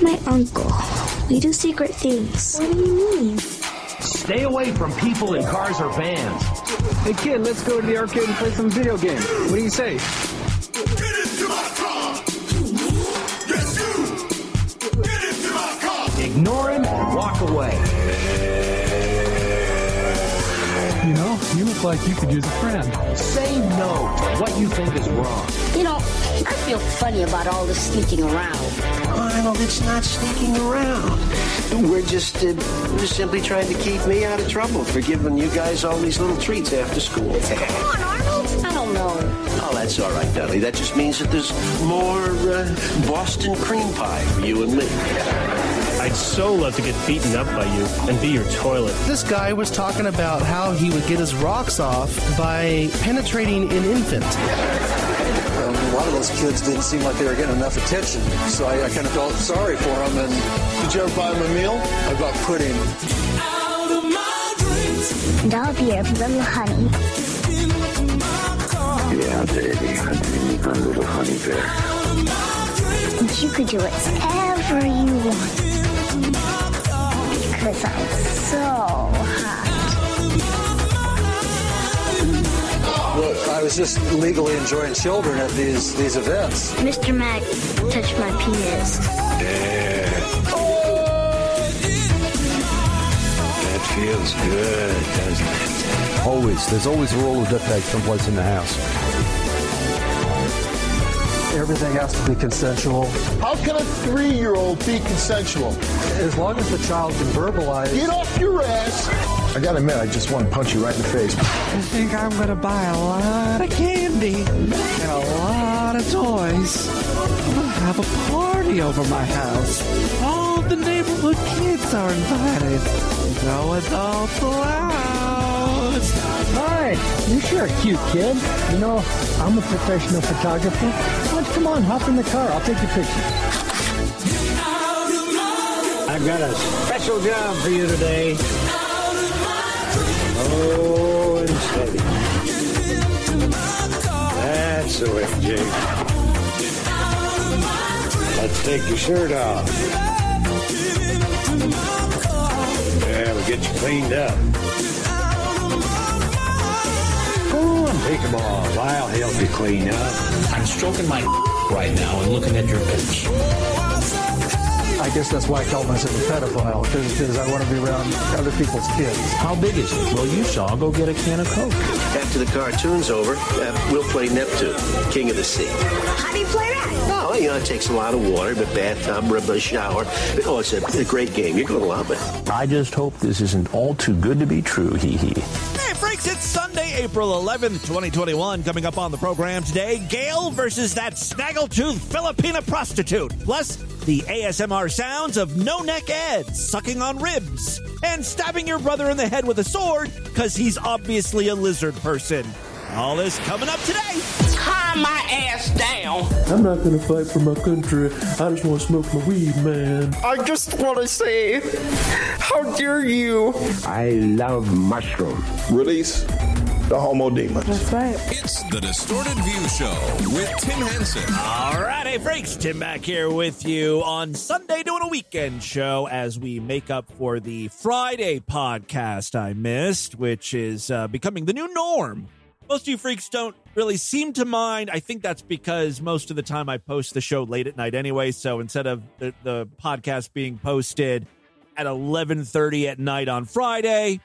He's my uncle. We do secret things. What do you mean? Stay away from people in cars or vans. Hey kid, let's go to the arcade and play some video games. What do you say? Get into my car! Yes, you! Get into my car! Ignore him and walk away. You know, you look like you could use a friend. Say no to what you think is wrong. You know, I feel funny about all this sneaking around. Arnold, it's not sneaking around. We're just, uh, we're simply trying to keep me out of trouble for giving you guys all these little treats after school. Come on, Arnold. I don't know. Oh, that's all right, Dudley. That just means that there's more uh, Boston cream pie for you and me. I'd so love to get beaten up by you and be your toilet. This guy was talking about how he would get his rocks off by penetrating an infant. A lot of those kids didn't seem like they were getting enough attention, so I, I kind of felt sorry for them. And did you ever buy them a meal? I bought pudding. And I'll be your little honey. Yeah, baby, honey, my little honey bear. And you could do whatever you want. Because I'm so hot. Look, I was just legally enjoying children at these these events. Mr. Mac touched my penis. Yeah. That feels good, doesn't it? Always. There's always a roll of duct tape someplace in the house. Everything has to be consensual. How can a three-year-old be consensual? As long as the child can verbalize. Get off your ass! I gotta admit, I just want to punch you right in the face. I think I'm gonna buy a lot of candy and a lot of toys. I'm gonna have a party over my house. All the neighborhood kids are invited. No adults allowed. Hi, you sure a cute kid. You know, I'm a professional photographer. Why don't you come on, hop in the car. I'll take your picture. I've got a special job for you today. Oh, and steady. That's the way, Jake. Let's take your shirt off. Yeah, we'll get you cleaned up. Go on, take them off. I'll help you clean up. I'm stroking my right now and looking at your bitch. I guess that's why I call myself a pedophile, because I want to be around other people's kids. How big is it? Well, you saw. Go get a can of Coke. After the cartoon's over, uh, we'll play Neptune, King of the Sea. How do you play that? Oh, you know, it takes a lot of water, but bathtub, rub a shower. Oh, it's a, a great game. You're going to love it. I just hope this isn't all too good to be true, hee hee. Hey, freaks, it's Sunday, April 11th, 2021. Coming up on the program today, Gail versus that snaggletooth Filipina prostitute. Plus, the ASMR sounds of no neck Ed sucking on ribs and stabbing your brother in the head with a sword because he's obviously a lizard person. All this coming up today. Calm my ass down. I'm not gonna fight for my country. I just want to smoke my weed, man. I just want to say, how dare you? I love mushrooms. Release the homo demons. That's right. It's the Distorted View Show with Tim Henson. All right, hey, freaks. Tim back here with you on Sunday doing a weekend show as we make up for the Friday podcast I missed, which is uh, becoming the new norm. Most of you freaks don't really seem to mind. I think that's because most of the time I post the show late at night anyway. So instead of the, the podcast being posted at 11:30 at night on Friday,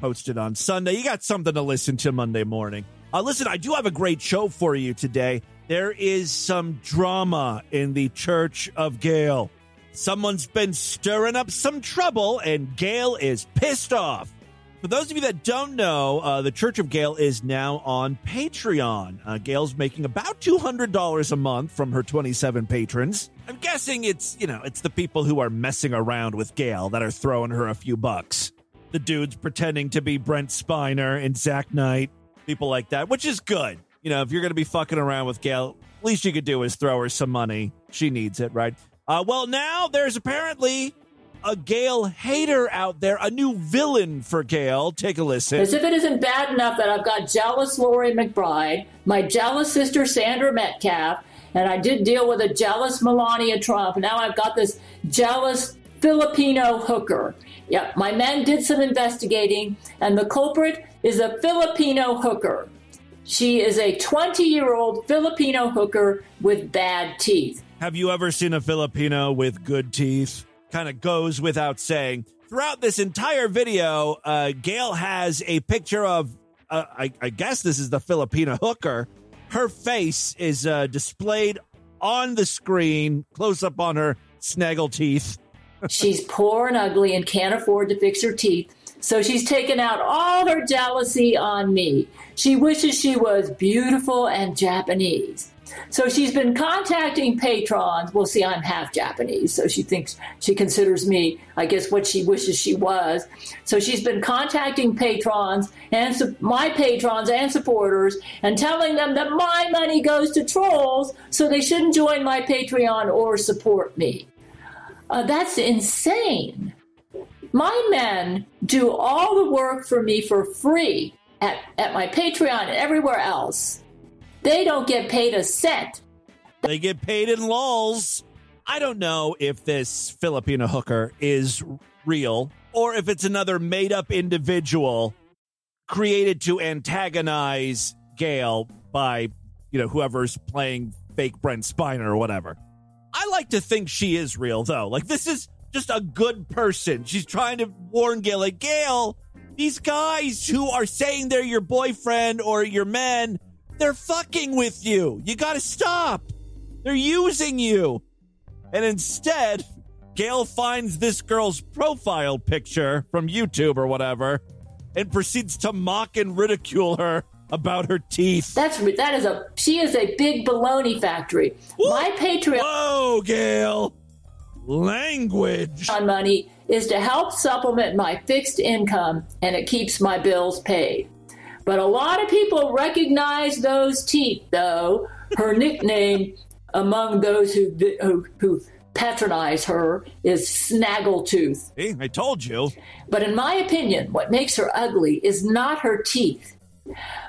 posted on Sunday, you got something to listen to Monday morning. Uh, listen, I do have a great show for you today. There is some drama in the Church of Gail. Someone's been stirring up some trouble, and Gail is pissed off. For those of you that don't know, uh, the Church of Gail is now on Patreon. Uh, making about $200 a month from her 27 patrons. I'm guessing it's, you know, it's the people who are messing around with Gail that are throwing her a few bucks. The dudes pretending to be Brent Spiner and Zach Knight, people like that, which is good. You know, if you're going to be fucking around with Gail, least you could do is throw her some money. She needs it, right? Uh, well, now there's apparently a Gail hater out there, a new villain for Gail. Take a listen. As if it isn't bad enough that I've got jealous Lori McBride, my jealous sister Sandra Metcalf, And I did deal with a jealous Melania Trump. Now I've got this jealous Filipino hooker. Yep, my men did some investigating, and the culprit is a Filipino hooker. She is a 20 year old Filipino hooker with bad teeth. Have you ever seen a Filipino with good teeth? Kind of goes without saying. Throughout this entire video, uh, Gail has a picture of, uh, I, I guess this is the Filipino hooker. Her face is uh, displayed on the screen, close up on her snaggle teeth. She's poor and ugly and can't afford to fix her teeth. So she's taken out all her jealousy on me. She wishes she was beautiful and Japanese. So she's been contacting patrons. Well, see, I'm half Japanese, so she thinks she considers me, I guess, what she wishes she was. So she's been contacting patrons and su- my patrons and supporters and telling them that my money goes to trolls, so they shouldn't join my Patreon or support me. Uh, that's insane. My men do all the work for me for free at, at my Patreon and everywhere else. They don't get paid a cent. They get paid in lols. I don't know if this Filipino hooker is real or if it's another made up individual created to antagonize Gail by, you know, whoever's playing fake Brent Spiner or whatever. I like to think she is real, though. Like, this is just a good person. She's trying to warn Gail, like, Gail, these guys who are saying they're your boyfriend or your men, they're fucking with you. You gotta stop. They're using you. And instead, Gail finds this girl's profile picture from YouTube or whatever and proceeds to mock and ridicule her about her teeth. That's that is a she is a big baloney factory. My Patreon Whoa, Gail. Language. on money is to help supplement my fixed income and it keeps my bills paid. But a lot of people recognize those teeth though. Her nickname among those who who, who patronize her is Snaggletooth. See, I told you. But in my opinion, what makes her ugly is not her teeth,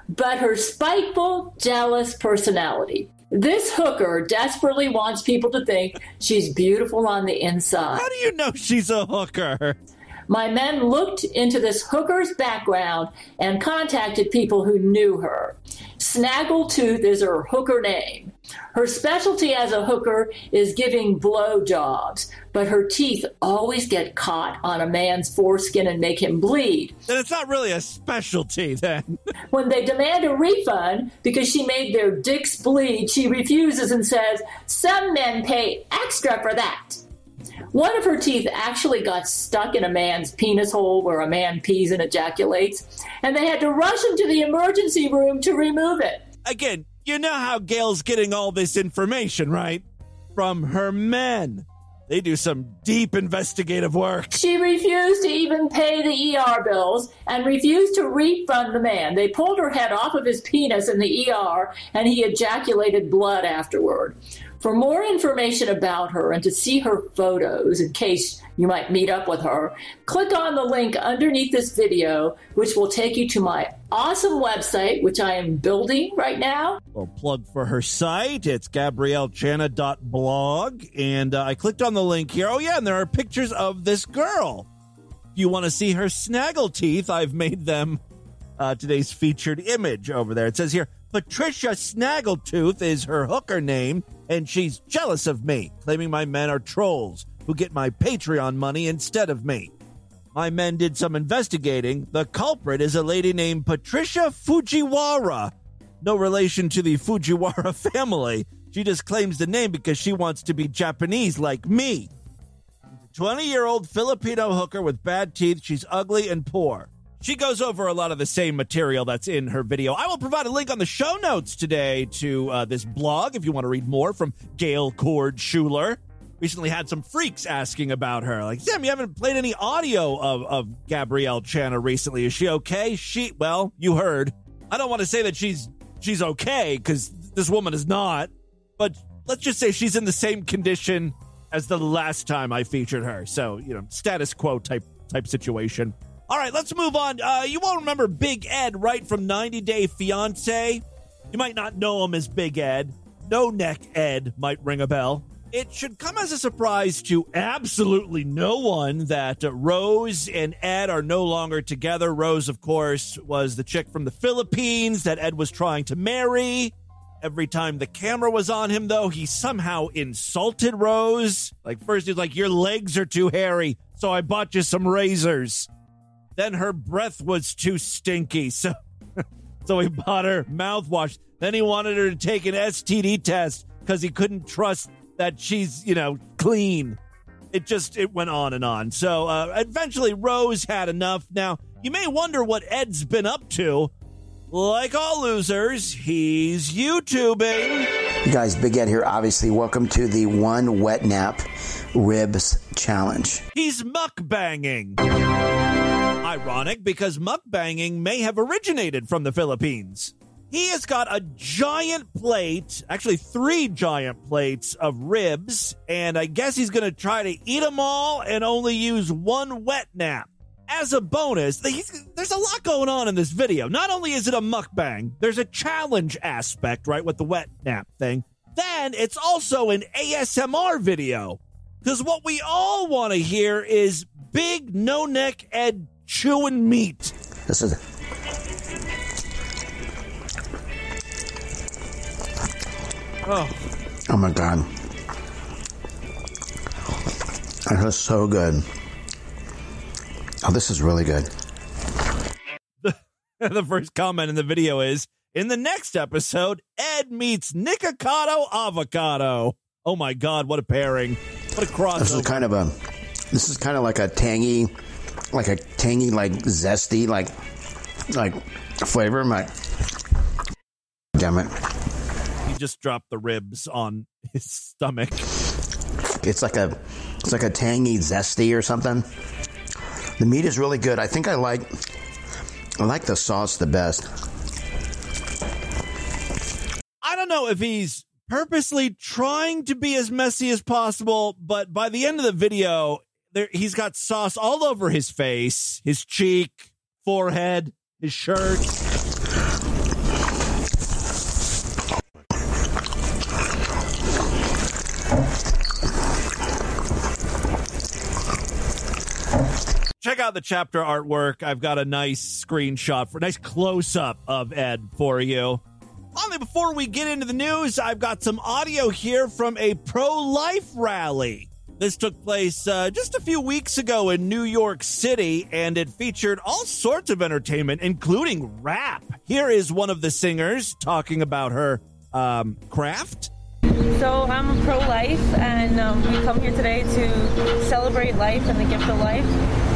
but her spiteful, jealous personality. This hooker desperately wants people to think she's beautiful on the inside. How do you know she's a hooker? My men looked into this hooker's background and contacted people who knew her. Snaggletooth is her hooker name. Her specialty as a hooker is giving blowjobs, but her teeth always get caught on a man's foreskin and make him bleed. Then it's not really a specialty, then. When they demand a refund because she made their dicks bleed, she refuses and says, Some men pay extra for that. One of her teeth actually got stuck in a man's penis hole where a man pees and ejaculates, and they had to rush him to the emergency room to remove it. Again, you know how Gail's getting all this information, right? From her men. They do some deep investigative work. She refused to even pay the ER bills and refused to refund the man. They pulled her head off of his penis in the ER and he ejaculated blood afterward. For more information about her and to see her photos in case you might meet up with her, click on the link underneath this video, which will take you to my awesome website, which I am building right now. Well, plug for her site. It's gabriellechana.blog. And uh, I clicked on the link here. Oh, yeah, and there are pictures of this girl. If you want to see her snaggle teeth, I've made them uh, today's featured image over there. It says here Patricia Snaggletooth is her hooker name, and she's jealous of me, claiming my men are trolls who get my Patreon money instead of me. My men did some investigating. The culprit is a lady named Patricia Fujiwara. No relation to the Fujiwara family. She just claims the name because she wants to be Japanese like me. 20 year old Filipino hooker with bad teeth. She's ugly and poor. She goes over a lot of the same material that's in her video. I will provide a link on the show notes today to uh, this blog if you want to read more from Gail Cord Schuler. Recently had some freaks asking about her. Like, Sam, you haven't played any audio of, of Gabrielle Chana recently. Is she okay? She, well, you heard. I don't want to say that she's she's okay because this woman is not, but let's just say she's in the same condition as the last time I featured her. So, you know, status quo type type situation. All right, let's move on. Uh, you won't remember Big Ed, right, from 90 Day Fiance? You might not know him as Big Ed. No Neck Ed might ring a bell. It should come as a surprise to absolutely no one that uh, Rose and Ed are no longer together. Rose, of course, was the chick from the Philippines that Ed was trying to marry. Every time the camera was on him, though, he somehow insulted Rose. Like, first, he's like, Your legs are too hairy, so I bought you some razors. Then her breath was too stinky, so, so he bought her mouthwash. Then he wanted her to take an STD test because he couldn't trust that she's, you know, clean. It just, it went on and on. So uh, eventually, Rose had enough. Now, you may wonder what Ed's been up to. Like all losers, he's YouTubing. You guys, Big Ed here. Obviously, welcome to the one wet nap ribs challenge. He's mukbanging. Ironic because mukbanging may have originated from the Philippines. He has got a giant plate, actually, three giant plates of ribs, and I guess he's going to try to eat them all and only use one wet nap. As a bonus, there's a lot going on in this video. Not only is it a mukbang, there's a challenge aspect, right, with the wet nap thing. Then it's also an ASMR video. Because what we all want to hear is big no neck Ed chewing meat. This is Oh. Oh my god. That is so good. Oh, this is really good. the first comment in the video is in the next episode, Ed meets Nikocado Avocado. Oh my god, what a pairing. What a crossover. This is kind of a this is kind of like a tangy like a tangy like zesty like like flavor. My damn it. He just dropped the ribs on his stomach. It's like a it's like a tangy zesty or something. The meat is really good. I think I like I like the sauce the best. I don't know if he's purposely trying to be as messy as possible, but by the end of the video, there he's got sauce all over his face, his cheek, forehead, his shirt. Check out the chapter artwork. I've got a nice screenshot for a nice close up of Ed for you. Finally, before we get into the news, I've got some audio here from a pro life rally. This took place uh, just a few weeks ago in New York City, and it featured all sorts of entertainment, including rap. Here is one of the singers talking about her um, craft. So I'm pro-life, and um, we come here today to celebrate life and the gift of life.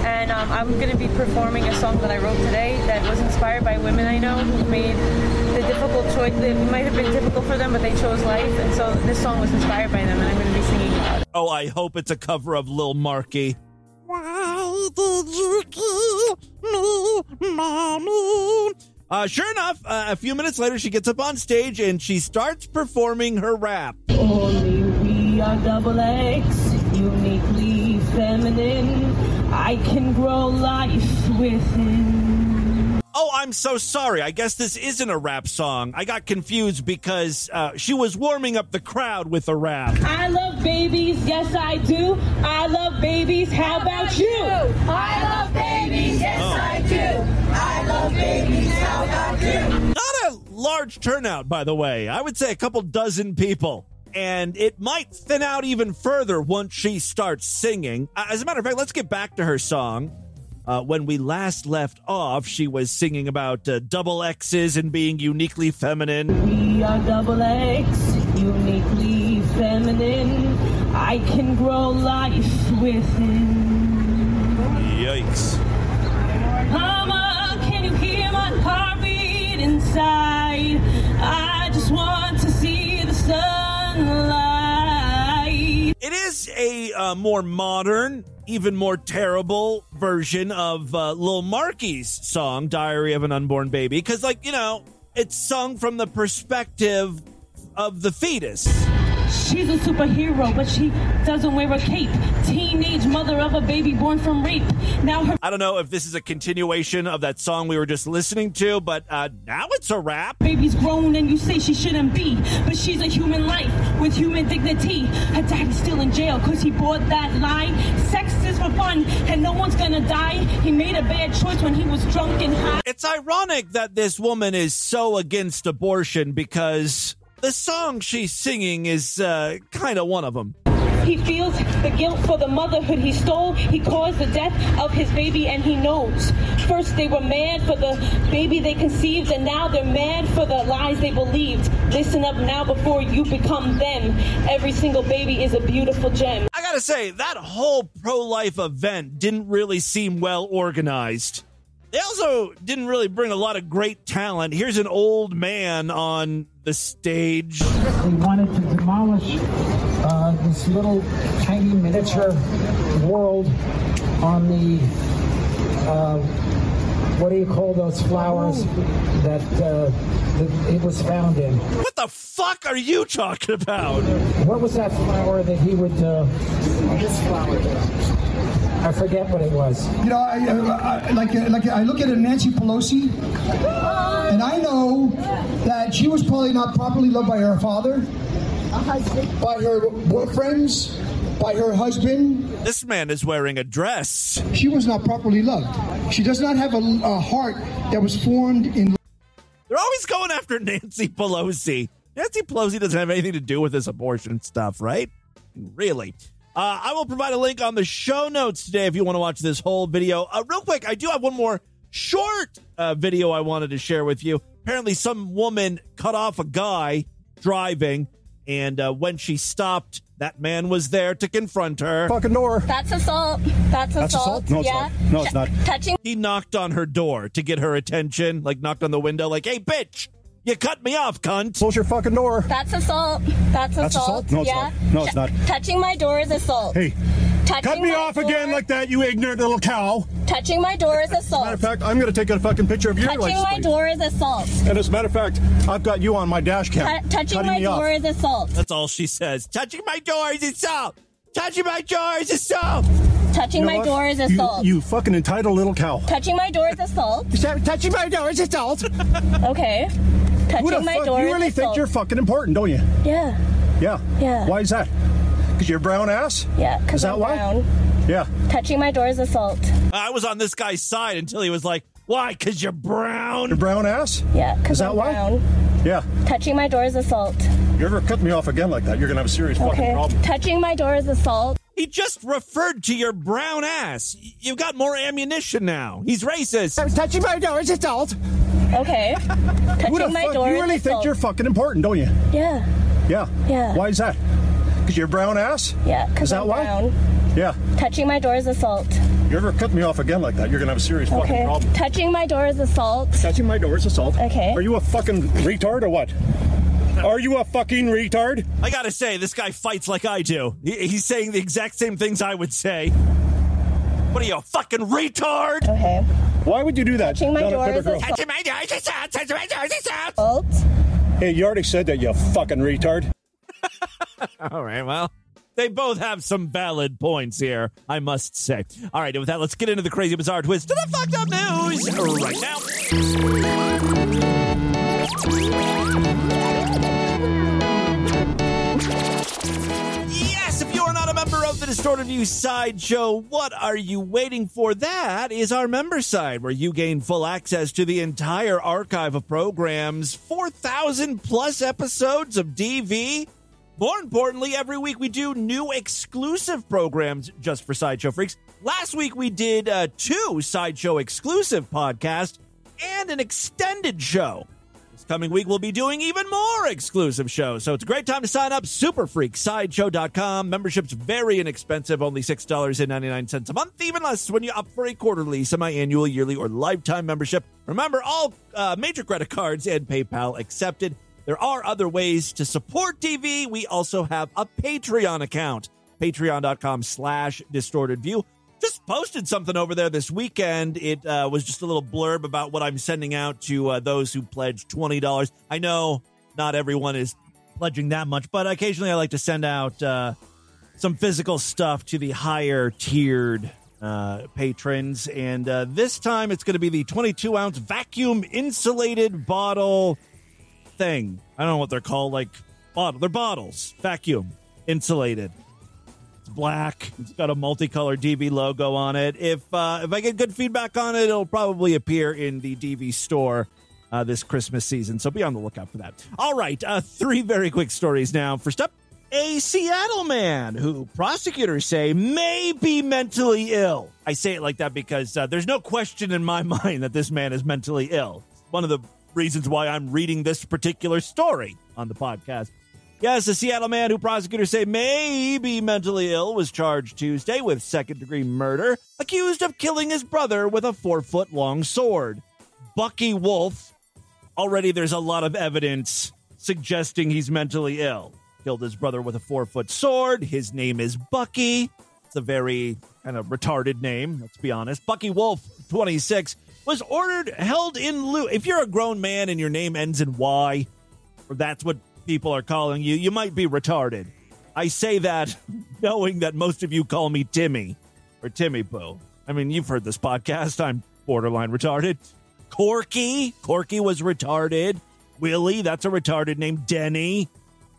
And um, I'm going to be performing a song that I wrote today that was inspired by women I know who made the difficult choice. It might have been difficult for them, but they chose life. And so this song was inspired by them, and I'm going to be singing. Oh, I hope it's a cover of Lil Markie. Why did you kill me, mommy? Uh, sure enough, uh, a few minutes later, she gets up on stage and she starts performing her rap. Only we are double X, uniquely feminine. I can grow life within. Oh, I'm so sorry. I guess this isn't a rap song. I got confused because uh, she was warming up the crowd with a rap. I love babies, yes I do. I love babies, how about you? I love babies, yes Oh. I do. I love babies, how about you? Not a large turnout, by the way. I would say a couple dozen people. And it might thin out even further once she starts singing. Uh, As a matter of fact, let's get back to her song. Uh, when we last left off, she was singing about uh, double X's and being uniquely feminine. We are double X, uniquely feminine. I can grow life within. Yikes. Mama, can you hear my heartbeat inside? I just want to see the sunlight. It is a uh, more modern, even more terrible version of uh, Lil Markie's song, Diary of an Unborn Baby, because, like, you know, it's sung from the perspective of the fetus. She's a superhero, but she doesn't wear a cape. Teenage mother of a baby born from rape. Now her I don't know if this is a continuation of that song we were just listening to, but uh, now it's a rap. baby's grown and you say she shouldn't be. But she's a human life with human dignity. Her daddy's still in jail because he bought that lie. Sex is for fun and no one's gonna die. He made a bad choice when he was drunk and high. It's ironic that this woman is so against abortion because the song she's singing is uh, kind of one of them. He feels the guilt for the motherhood he stole. He caused the death of his baby, and he knows. First, they were mad for the baby they conceived, and now they're mad for the lies they believed. Listen up now before you become them. Every single baby is a beautiful gem. I gotta say, that whole pro life event didn't really seem well organized. They also didn't really bring a lot of great talent. Here's an old man on the stage. They wanted to demolish uh, this little tiny miniature world on the uh, what do you call those flowers that, uh, that it was found in? What the fuck are you talking about? What was that flower that he would? Uh, this flower. I forget what it was. You know, I, I, I- like uh, like I look at a Nancy Pelosi, and I know that she was probably not properly loved by her father, by her boyfriends, by her husband. This man is wearing a dress. She was not properly loved. She does not have a, a heart that was formed in. They're always going after Nancy Pelosi. Nancy Pelosi doesn't have anything to do with this abortion stuff, right? Really? Uh, I will provide a link on the show notes today if you want to watch this whole video. Uh, real quick, I do have one more short uh, video I wanted to share with you. Apparently, some woman cut off a guy driving, and uh, when she stopped, that man was there to confront her. Fucking door. That's assault. That's, That's assault. assault? No, it's yeah. not. No, it's not. Touching. He knocked on her door to get her attention, like knocked on the window, like, hey, bitch, you cut me off, cunt. Close your fucking door. That's assault. That's, That's assault? No, it's yeah. not. No, it's not. Touching my door is assault. Hey, Touching cut me off door- again like that, you ignorant little cow. Touching my door is assault. Matter of fact, I'm going to take a fucking picture of your Touching license my plate. door is assault. And as a matter of fact, I've got you on my dash cam. Tu- touching cutting my door off. is assault. That's all she says. Touching my door is assault. Touching my door is assault. Touching You know my what? door is You- assault. You, fucking entitled little cow. Touching my door is assault. Touching my door is assault. Okay. Who the Touching my fuck- door you really think assault. you're fucking important, don't you? Yeah. Yeah. Yeah. Why is that? Because you're brown ass? Yeah. Is Because that I'm why? brown. Yeah. Touching my door is assault. I was on this guy's side until he was like, why? Because you're brown? You're brown ass? Yeah. Because Is that I'm why? brown. Yeah. Touching my door is assault. You ever cut me off again like that, you're going to have a serious fucking Okay. problem. Touching my door is assault. He just referred to your brown ass. You've got more ammunition now. He's racist. Touching my door is assault. Okay. Touching Who the my fuck? door You really think you're fucking important, don't you? Yeah. Yeah. Yeah. Why is that? Because you're brown ass? Yeah. Is Because that I'm why? brown. Yeah. Touching my door is assault. You ever cut me off again like that, you're going to have a serious fucking Okay. problem. Touching my door is assault. Touching my door is assault. Okay. Are you a fucking retard or what? Are you a fucking retard? I gotta say, this guy fights like I do. He's saying the exact same things I would say. What are you, a fucking retard? Okay. Why would you do that? Touching my down door Pepper is Grove? Touching my door is assault. Touching my door is assault. Assault. Hey, you already said that, you fucking retard. All right, well, they both have some valid points here, I must say. All right, and with that, let's get into the crazy, bizarre twist to the fucked up news right now. Distorted View Sideshow, what are you waiting for? That is our member side, where you gain full access to the entire archive of programs, 4,000 plus episodes of DV. More importantly, every week we do new exclusive programs just for Sideshow Freaks. Last week we did uh, two Sideshow exclusive podcasts and an extended show. Coming week, we'll be doing even more exclusive shows. So it's a great time to sign up. Superfreaksideshow.com. Membership's very inexpensive, only $6.99 a month, even less when you opt for a quarterly, semi annual, yearly, or lifetime membership. Remember, all uh, major credit cards and PayPal accepted. There are other ways to support DV. We also have a Patreon account, patreon.com slash distorted view just posted something over there this weekend. It uh, was just a little blurb about what I'm sending out to uh, those who pledge twenty dollars. I know not everyone is pledging that much, but occasionally I like to send out uh, some physical stuff to the higher tiered uh, patrons. And uh, this time it's going to be the 22 ounce vacuum insulated bottle thing. I don't know what they're called. Like, bottle. They're bottles, vacuum insulated. It's black. It's got a multicolored DV logo on it. If uh, if I get good feedback on it, it'll probably appear in the DV store uh, this Christmas season. So be on the lookout for that. All right, uh, three very quick stories now. First up, a Seattle man who prosecutors say may be mentally ill. I say it like that because uh, there's no question in my mind that this man is mentally ill. One of the reasons why I'm reading this particular story on the podcast. Yes, a Seattle man who prosecutors say may be mentally ill was charged Tuesday with second degree murder, accused of killing his brother with a four foot long sword. Bucky Wolf. Already there's a lot of evidence suggesting he's mentally ill. Killed his brother with a four foot sword. His name is Bucky. It's a very kind of retarded name, let's be honest. Bucky Wolf, 26, was ordered held in lieu. If you're a grown man and your name ends in Y, or that's what people are calling you, you might be retarded. I say that knowing that most of you call me Timmy or Timmy Boo. I mean, you've heard this podcast. I'm borderline retarded. Corky, Corky was retarded. Willie, that's a retarded name. Denny,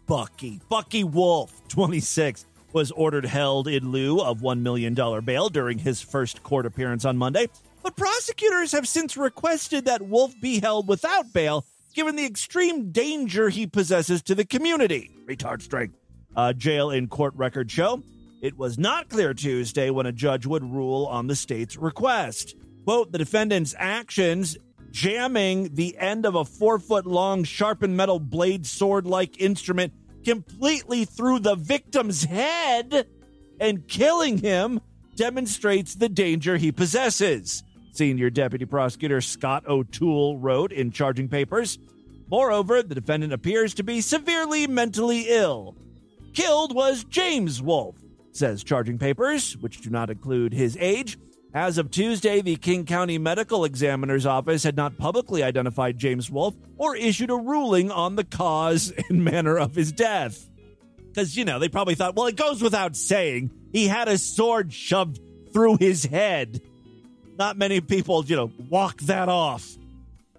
Bucky, Bucky Wolf, 26, was ordered held in lieu of $1 million bail during his first court appearance on Monday. But prosecutors have since requested that Wolf be held without bail given the extreme danger he possesses to the community. Retard strength. Uh, jail in court record show. It was not clear Tuesday when a judge would rule on the state's request. Quote, the defendant's actions jamming the end of a four foot long sharpened metal blade sword like instrument completely through the victim's head and killing him demonstrates the danger he possesses. Senior Deputy Prosecutor Scott O'Toole wrote in charging papers. Moreover, the defendant appears to be severely mentally ill. Killed was James Wolf, says charging papers, which do not include his age. As of Tuesday, the King County Medical Examiner's Office had not publicly identified James Wolf or issued a ruling on the cause and manner of his death. Because, you know, they probably thought, well, it goes without saying, he had a sword shoved through his head. Not many people, you know, walk that off.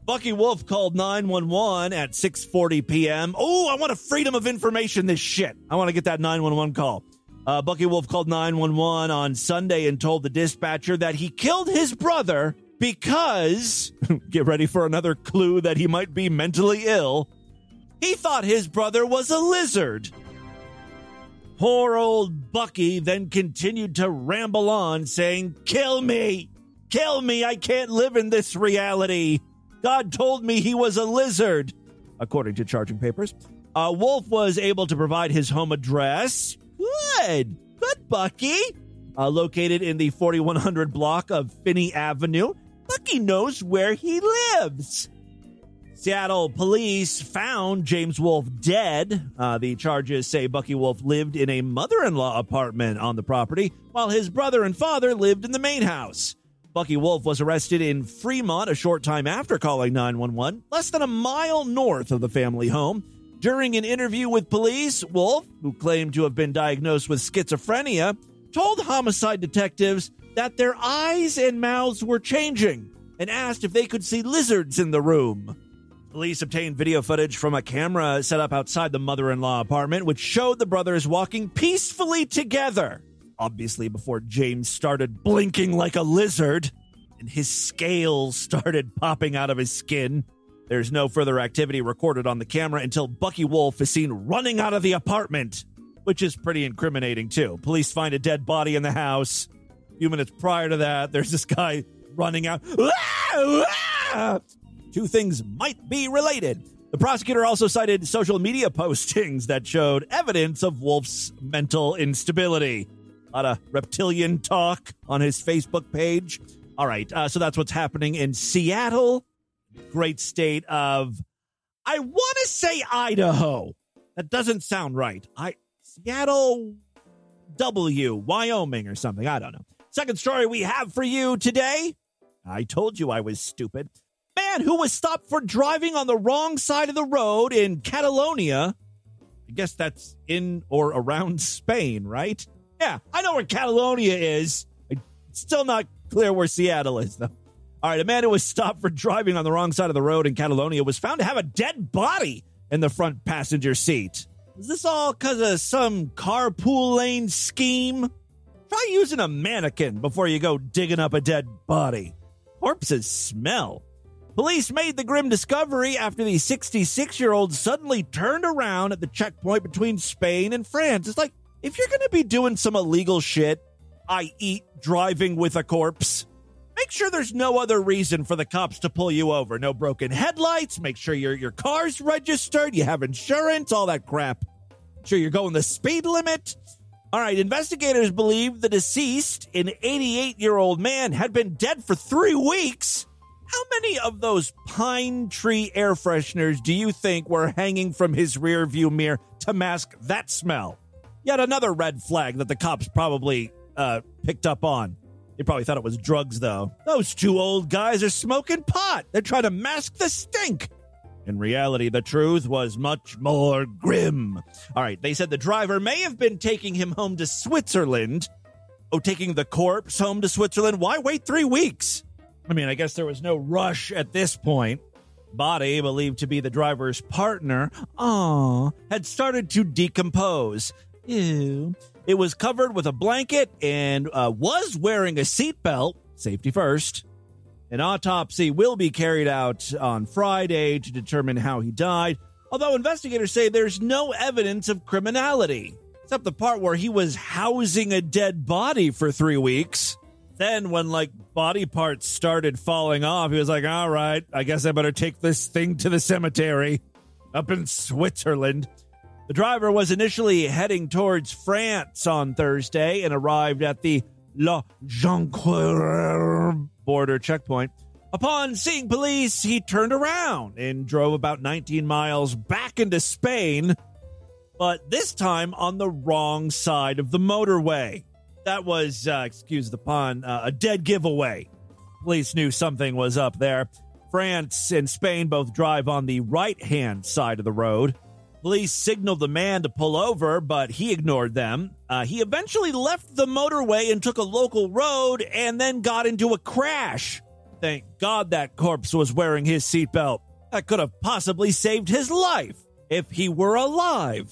Bucky Wolf called 911 at 6:40 p.m. Oh, I want a freedom of information this shit. I want to get that 911 call. Uh, Bucky Wolf called 911 on Sunday and told the dispatcher that he killed his brother because get ready for another clue that he might be mentally ill. He thought his brother was a lizard. Poor old Bucky then continued to ramble on, saying, Kill me! Kill me! I can't live in this reality! God told me he was a lizard, according to charging papers. Uh, Wolf was able to provide his home address. Good. Good, Bucky. Uh, located in the 4100 block of Finney Avenue. Bucky knows where he lives. Seattle police found James Wolf dead. Uh, the charges say Bucky Wolf lived in a mother in law apartment on the property, while his brother and father lived in the main house. Bucky Wolf was arrested in Fremont a short time after calling 911, less than a mile north of the family home. During an interview with police, Wolf, who claimed to have been diagnosed with schizophrenia, told homicide detectives that their eyes and mouths were changing and asked if they could see lizards in the room. Police obtained video footage from a camera set up outside the mother in law apartment, which showed the brothers walking peacefully together. Obviously, before James started blinking like a lizard and his scales started popping out of his skin. There's no further activity recorded on the camera until Bucky Wolf is seen running out of the apartment, which is pretty incriminating, too. Police find a dead body in the house. A few minutes prior to that, there's this guy running out. Two things might be related. The prosecutor also cited social media postings that showed evidence of Wolf's mental instability. A lot of reptilian talk on his Facebook page. All right, uh, so that's what's happening in Seattle, great state of, I want to say Idaho. That doesn't sound right. I Seattle, W, Wyoming, or something. I don't know. Second story we have for you today. I told you I was stupid. Man who was stopped for driving on the wrong side of the road in Catalonia I guess that's in or around Spain, right? Yeah, I know where Catalonia is. Still not clear where Seattle is, though. All right, a man who was stopped for driving on the wrong side of the road in Catalonia was found to have a dead body in the front passenger seat. Is this all because of some carpool lane scheme? Try using a mannequin before you go digging up a dead body. Corpses smell. Police made the grim discovery after the 66 year old suddenly turned around at the checkpoint between Spain and France. It's like, if you're going to be doing some illegal shit, i.e., driving with a corpse, make sure there's no other reason for the cops to pull you over. No broken headlights. Make sure your, your car's registered. You have insurance, all that crap. Make sure you're going the speed limit. All right, investigators believe the deceased, an 88 year old man, had been dead for three weeks. How many of those pine tree air fresheners do you think were hanging from his rear view mirror to mask that smell? Yet another red flag that the cops probably uh, picked up on. They probably thought it was drugs, though. Those two old guys are smoking pot. They're trying to mask the stink. In reality, the truth was much more grim. All right, they said the driver may have been taking him home to Switzerland. Oh, taking the corpse home to Switzerland? Why wait three weeks? I mean, I guess there was no rush at this point. Body, believed to be the driver's partner, aw, had started to decompose. Ew. It was covered with a blanket and uh, was wearing a seatbelt, safety first. An autopsy will be carried out on Friday to determine how he died, although investigators say there's no evidence of criminality, except the part where he was housing a dead body for three weeks. Then, when like body parts started falling off, he was like, all right, I guess I better take this thing to the cemetery up in Switzerland. The driver was initially heading towards France on Thursday and arrived at the La Jonquière border checkpoint. Upon seeing police, he turned around and drove about 19 miles back into Spain, but this time on the wrong side of the motorway. That was, uh, excuse the pun, uh, a dead giveaway. Police knew something was up there. France and Spain both drive on the right hand side of the road. Police signaled the man to pull over, but he ignored them. Uh, he eventually left the motorway and took a local road and then got into a crash. Thank God that corpse was wearing his seatbelt. That could have possibly saved his life if he were alive.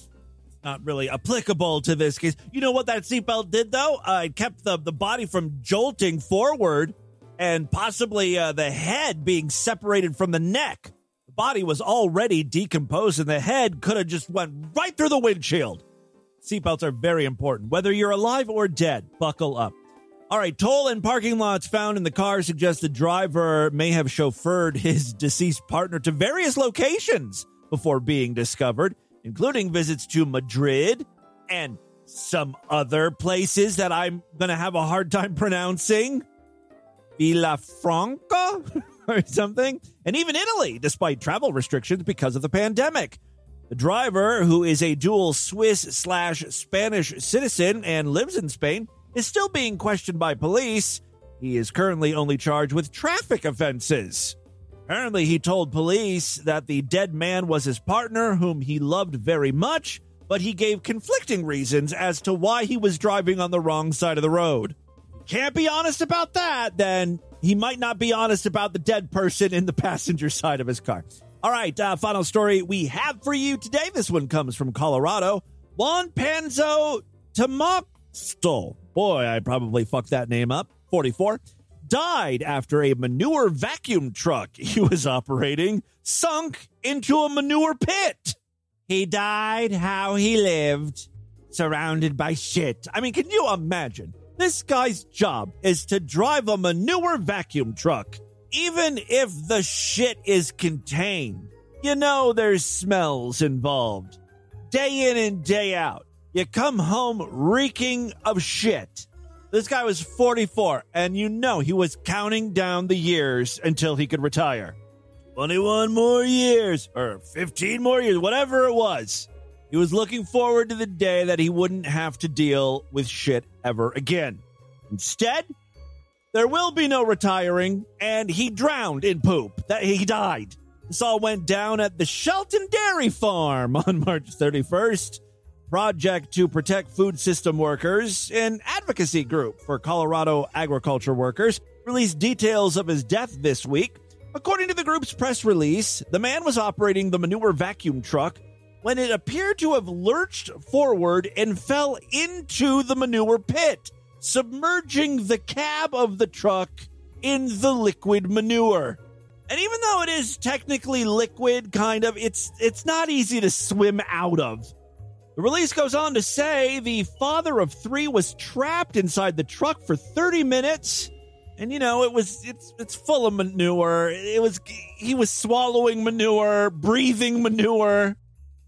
Not really applicable to this case. You know what that seatbelt did, though? Uh, it kept the, the body from jolting forward and possibly uh, the head being separated from the neck body was already decomposed and the head could have just went right through the windshield. Seatbelts are very important. Whether you're alive or dead, buckle up. All right, toll and parking lots found in the car suggest the driver may have chauffeured his deceased partner to various locations before being discovered, including visits to Madrid and some other places that I'm going to have a hard time pronouncing. Villafranca? or something, and even Italy, despite travel restrictions because of the pandemic. The driver, who is a dual Swiss slash Spanish citizen and lives in Spain, is still being questioned by police. He is currently only charged with traffic offenses. Apparently, he told police that the dead man was his partner, whom he loved very much, but he gave conflicting reasons as to why he was driving on the wrong side of the road. Can't be honest about that, then he might not be honest about the dead person in the passenger side of his car. All right, uh, final story we have for you today. This one comes from Colorado. Juan Panzo Tamostol. Boy, I probably fucked that name up. 44. Died after a manure vacuum truck he was operating sunk into a manure pit. He died how he lived, surrounded by shit. I mean, can you imagine? This guy's job is to drive a manure vacuum truck, even if the shit is contained. You know, there's smells involved. Day in and day out, you come home reeking of shit. This guy was 44, and you know he was counting down the years until he could retire. 21 more years, or 15 more years, whatever it was. He was looking forward to the day that he wouldn't have to deal with shit ever again. Instead, there will be no retiring, and he drowned in poop. That he died. This all went down at the Shelton Dairy Farm on March 31st. Project to Protect Food System Workers, an advocacy group for Colorado agriculture workers, released details of his death this week. According to the group's press release, the man was operating the manure vacuum truck when it appeared to have lurched forward and fell into the manure pit, submerging the cab of the truck in the liquid manure. And even though it is technically liquid, kind of, it's it's not easy to swim out of. The release goes on to say the father of three was trapped inside the truck for 30 minutes. And you know, it was it's it's full of manure. It was he was swallowing manure, breathing manure.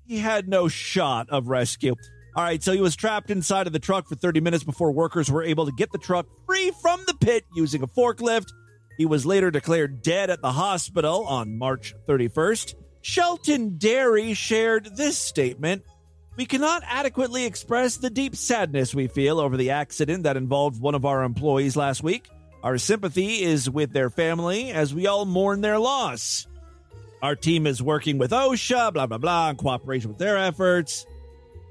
He had no shot of rescue. All right, so he was trapped inside of the truck for 30 minutes before workers were able to get the truck free from the pit using a forklift. He was later declared dead at the hospital on March 31st. Shelton Dairy shared this statement We cannot adequately express the deep sadness we feel over the accident that involved one of our employees last week. Our sympathy is with their family as we all mourn their loss. Our team is working with OSHA, blah, blah, blah, in cooperation with their efforts.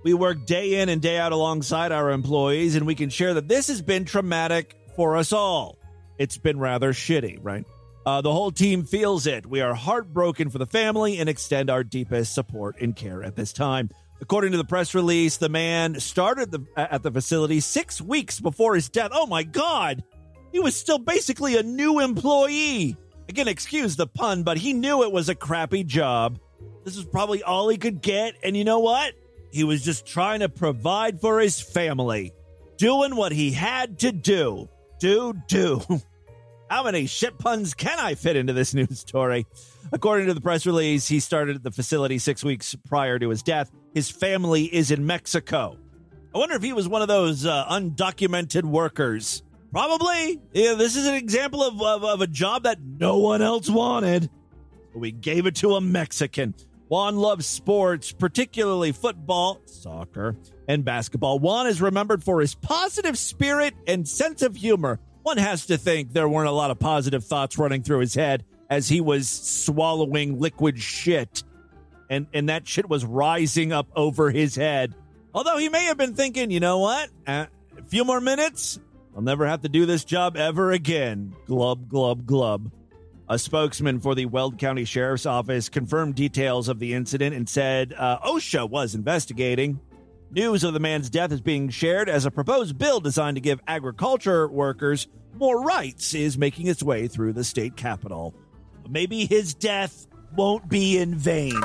We work day in and day out alongside our employees, and we can share that this has been traumatic for us all. It's been rather shitty, right? Uh, the whole team feels it. We are heartbroken for the family and extend our deepest support and care at this time. According to the press release, the man started the, at the facility six weeks before his death. Oh my God! He was still basically a new employee. Again, excuse the pun, but he knew it was a crappy job. This was probably all he could get. And you know what? He was just trying to provide for his family, doing what he had to do. Do, do. How many shit puns can I fit into this news story? According to the press release, he started at the facility six weeks prior to his death. His family is in Mexico. I wonder if he was one of those uh, undocumented workers. Probably. Yeah, this is an example of, of, of a job that no one else wanted. But we gave it to a Mexican. Juan loves sports, particularly football, soccer, and basketball. Juan is remembered for his positive spirit and sense of humor. One has to think there weren't a lot of positive thoughts running through his head as he was swallowing liquid shit. And, and that shit was rising up over his head. Although he may have been thinking, you know what? Uh, a few more minutes, I'll never have to do this job ever again. Glub, glub, glub. A spokesman for the Weld County Sheriff's Office confirmed details of the incident and said uh, OSHA was investigating. News of the man's death is being shared as a proposed bill designed to give agriculture workers more rights is making its way through the state capitol. Maybe his death won't be in vain.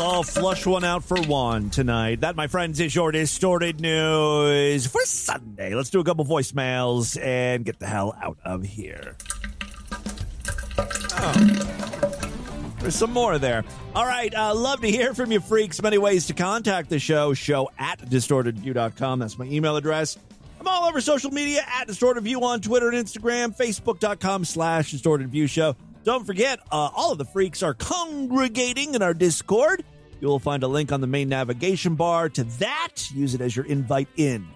All flush one out for Juan tonight. That, my friends, is your distorted news for Sunday. Let's do a couple voicemails and get the hell out of here. Oh. There's some more there. All right. Uh, love to hear from you, freaks. Many ways to contact the show. Show at distortedview.com. That's my email address. I'm all over social media at Distorted View on Twitter and Instagram, Facebook.com slash Distorted View Show. Don't forget, uh, all of the freaks are congregating in our Discord. You will find a link on the main navigation bar to that. Use it as your invite in.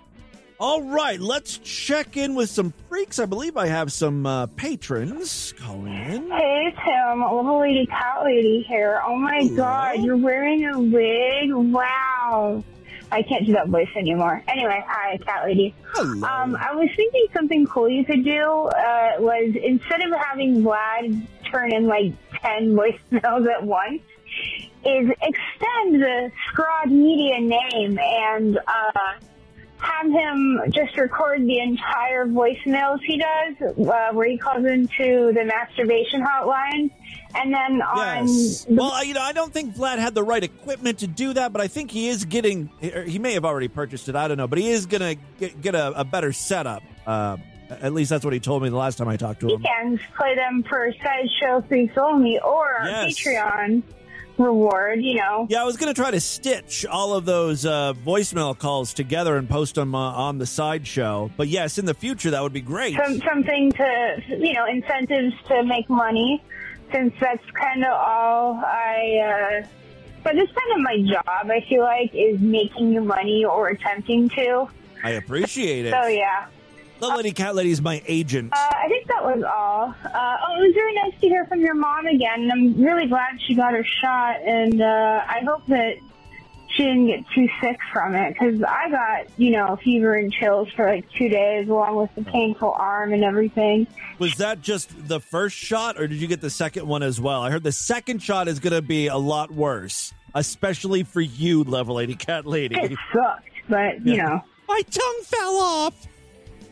All right, let's check in with some freaks. I believe I have some uh, patrons calling in. Hey Tim, little lady cat lady here. Oh my god, you're wearing a wig? Wow. I can't do that voice anymore. Anyway, hi, cat lady. Hello. Um, I was thinking something cool you could do uh, was instead of having Vlad turn in like ten voicemails at once, is extend the Scrod Media name and uh, have him just record the entire voicemails he does, uh, where he calls into the masturbation hotline, and then on Yes. Well, I- you know, I don't think Vlad had the right equipment to do that, but I think he is getting. or He may have already purchased it. I don't know, but he is going to get, a, a better setup. Uh, at least that's what he told me the last time I talked to him. weekends, play them for sideshow freaks only or Yes. Patreon reward. You know, Yeah, I was going to try to stitch all of those uh, voicemail calls together and post them uh, on the sideshow. But yes, in the future, that would be great. some something to you know incentives to make money, since that's kind of all I. Uh, but it's kind of my job. I feel like is making you money or attempting to. I appreciate it. So yeah. Lady cat lady is my agent. Uh, I think that was all. Uh, oh, it was very nice to hear from your mom again. and I'm really glad she got her shot, and uh, I hope that she didn't get too sick from it because I got, you know, fever and chills for like two days, along with the painful arm and everything. Was that just the first shot, or did you get the second one as well? I heard the second shot is going to be a lot worse, especially for you, level 80 cat lady. It sucked, but you Yeah. know. My tongue fell off.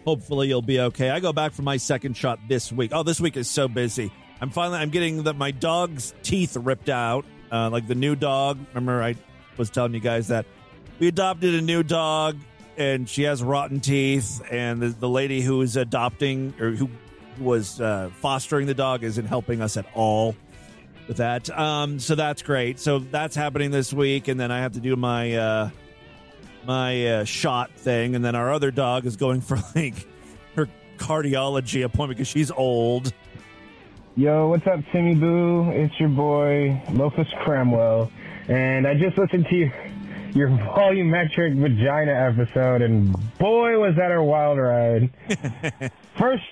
Hopefully you'll be okay. I go back for my second shot this week. Oh, this week is so busy. I'm finally I'm getting the, my dog's teeth ripped out, uh, like the new dog. Remember I was telling you guys that we adopted a new dog and she has rotten teeth and the, the lady who is adopting or who was uh, fostering the dog isn't helping us at all with that. Um, so that's great. So that's happening this week, and then I have to do my uh, my uh, shot thing, and then our other dog is going for like her cardiology appointment because she's old. Yo, what's up, Timmy Boo? It's your boy, Lofus Cramwell. And I just listened to your, your volumetric vagina episode, and boy, was that a wild ride. First,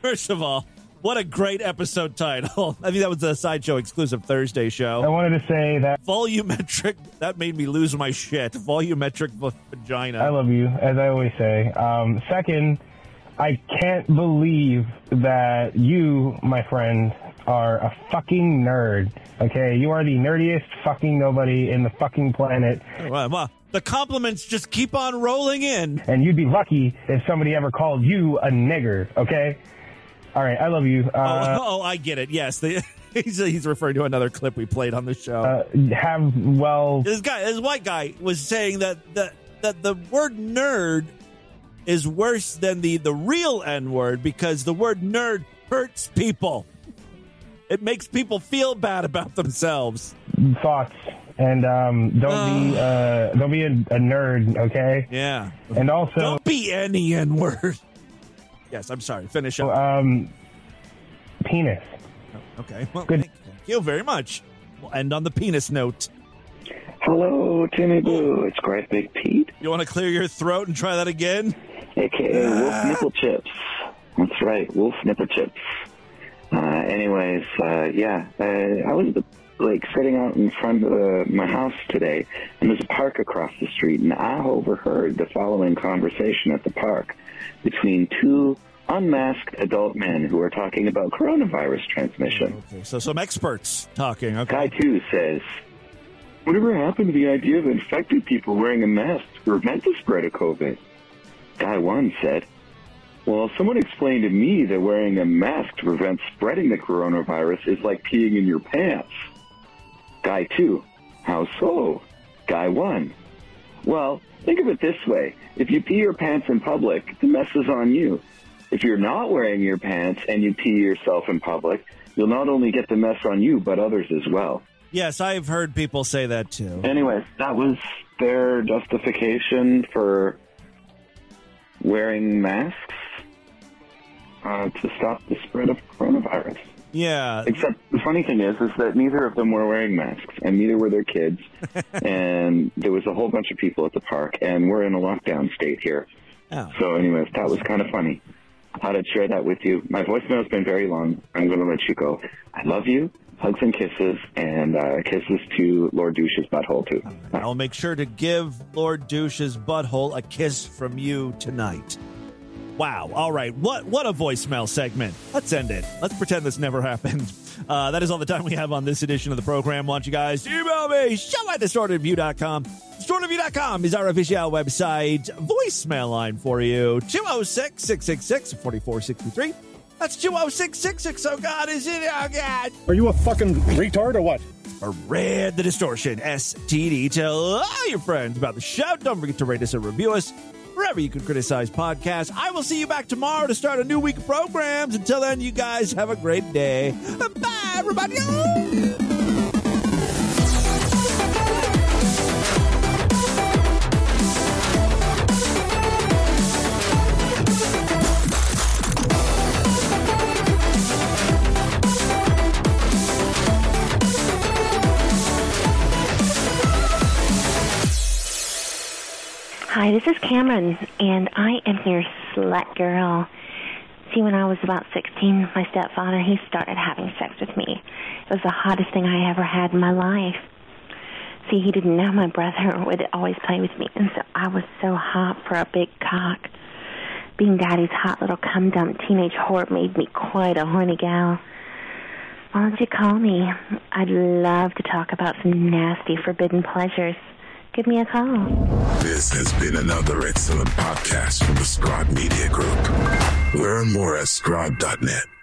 First of all, what a great episode title! I think that was a sideshow exclusive Thursday show. I wanted to say that volumetric. That made me lose my shit. Volumetric vagina. I love you, as I always say. Um, second, I can't believe that you, my friend, are a fucking nerd. Okay, you are the nerdiest fucking nobody in the fucking planet. Well, well, the compliments just keep on rolling in. And you'd be lucky if somebody ever called you a nigger. Okay. All right, I love you. Uh, oh, oh, I get it. Yes, the, he's he's referring to another clip we played on the show. uh, have well. this guy, this white guy, was saying that that that the word nerd is worse than the the real N word because the word nerd hurts people. It makes people feel bad about themselves. thoughts and um, don't be uh, don't be a, a nerd, okay? Yeah. And also, Don't be any N word. Yes, I'm sorry. Finish up. um, penis. Okay. Well, thank, thank you very much. We'll end on the penis note. Hello, Timmy Boo. It's Great Big Pete, You want to clear your throat and try that again? aka Wolf Nipple Chips. That's right, Wolf Nipple Chips. Uh, anyways, uh, yeah, uh, I was like sitting out in front of uh, my house today, and there's a park across the street, and I overheard the following conversation at the park between two unmasked adult men who are talking about coronavirus transmission. Oh, okay, so some experts talking. Okay. Guy two says, Whatever happened to the idea of infected people wearing a mask to prevent the spread of COVID? Guy one said, Well, someone explained to me that wearing a mask to prevent spreading the coronavirus is like peeing in your pants. Guy two, how so? Guy one, well, think of it this way. If you pee your pants in public, the mess is on you. If you're not wearing your pants and you pee yourself in public, you'll not only get the mess on you, but others as well. Yes, I've heard people say that too. Anyways, that was their justification for wearing masks uh, to stop the spread of coronavirus. Yeah. Except the funny thing is, is that neither of them were wearing masks, and neither were their kids. and there was a whole bunch of people at the park, and we're in a lockdown state here. Oh. So, anyways, that was kind of funny. Thought I'd share that with you. My voicemail has been very long. I'm going to let you go. I love you. Hugs and kisses, and uh, kisses to Lord Douche's butthole too. I'll make sure to give Lord Douche's butthole a kiss from you tonight. Wow. All right. What what a voicemail segment. Let's end it. Let's pretend this never happened. Uh, that is all the time we have on this edition of the program. Want you guys to email me, show at distortedview.com. Distortedview.com is our official website voicemail line for you. 206 666 4463. That's 206 660. Oh, God, is it? Oh, God. Are you a fucking retard or what? Or Red the Distortion STD. Tell all your friends about the show. Don't forget to rate us and review us wherever you can criticize podcasts. I will see you back tomorrow to start a new week of programs. Until then, you guys have a great day. Bye, everybody. Hi, this is Cameron, and I am your slut girl. See, when I was about 16, my stepfather, he started having sex with me. It was the hottest thing I ever had in my life. See, he didn't know my brother would always play with me, and so I was so hot for a big cock. Being daddy's hot little cum dump teenage whore made me quite a horny gal. Why don't you call me? I'd love to talk about some nasty forbidden pleasures. Give me a call. This has been another excellent podcast from the Scribe Media Group. Learn more at scribe.net.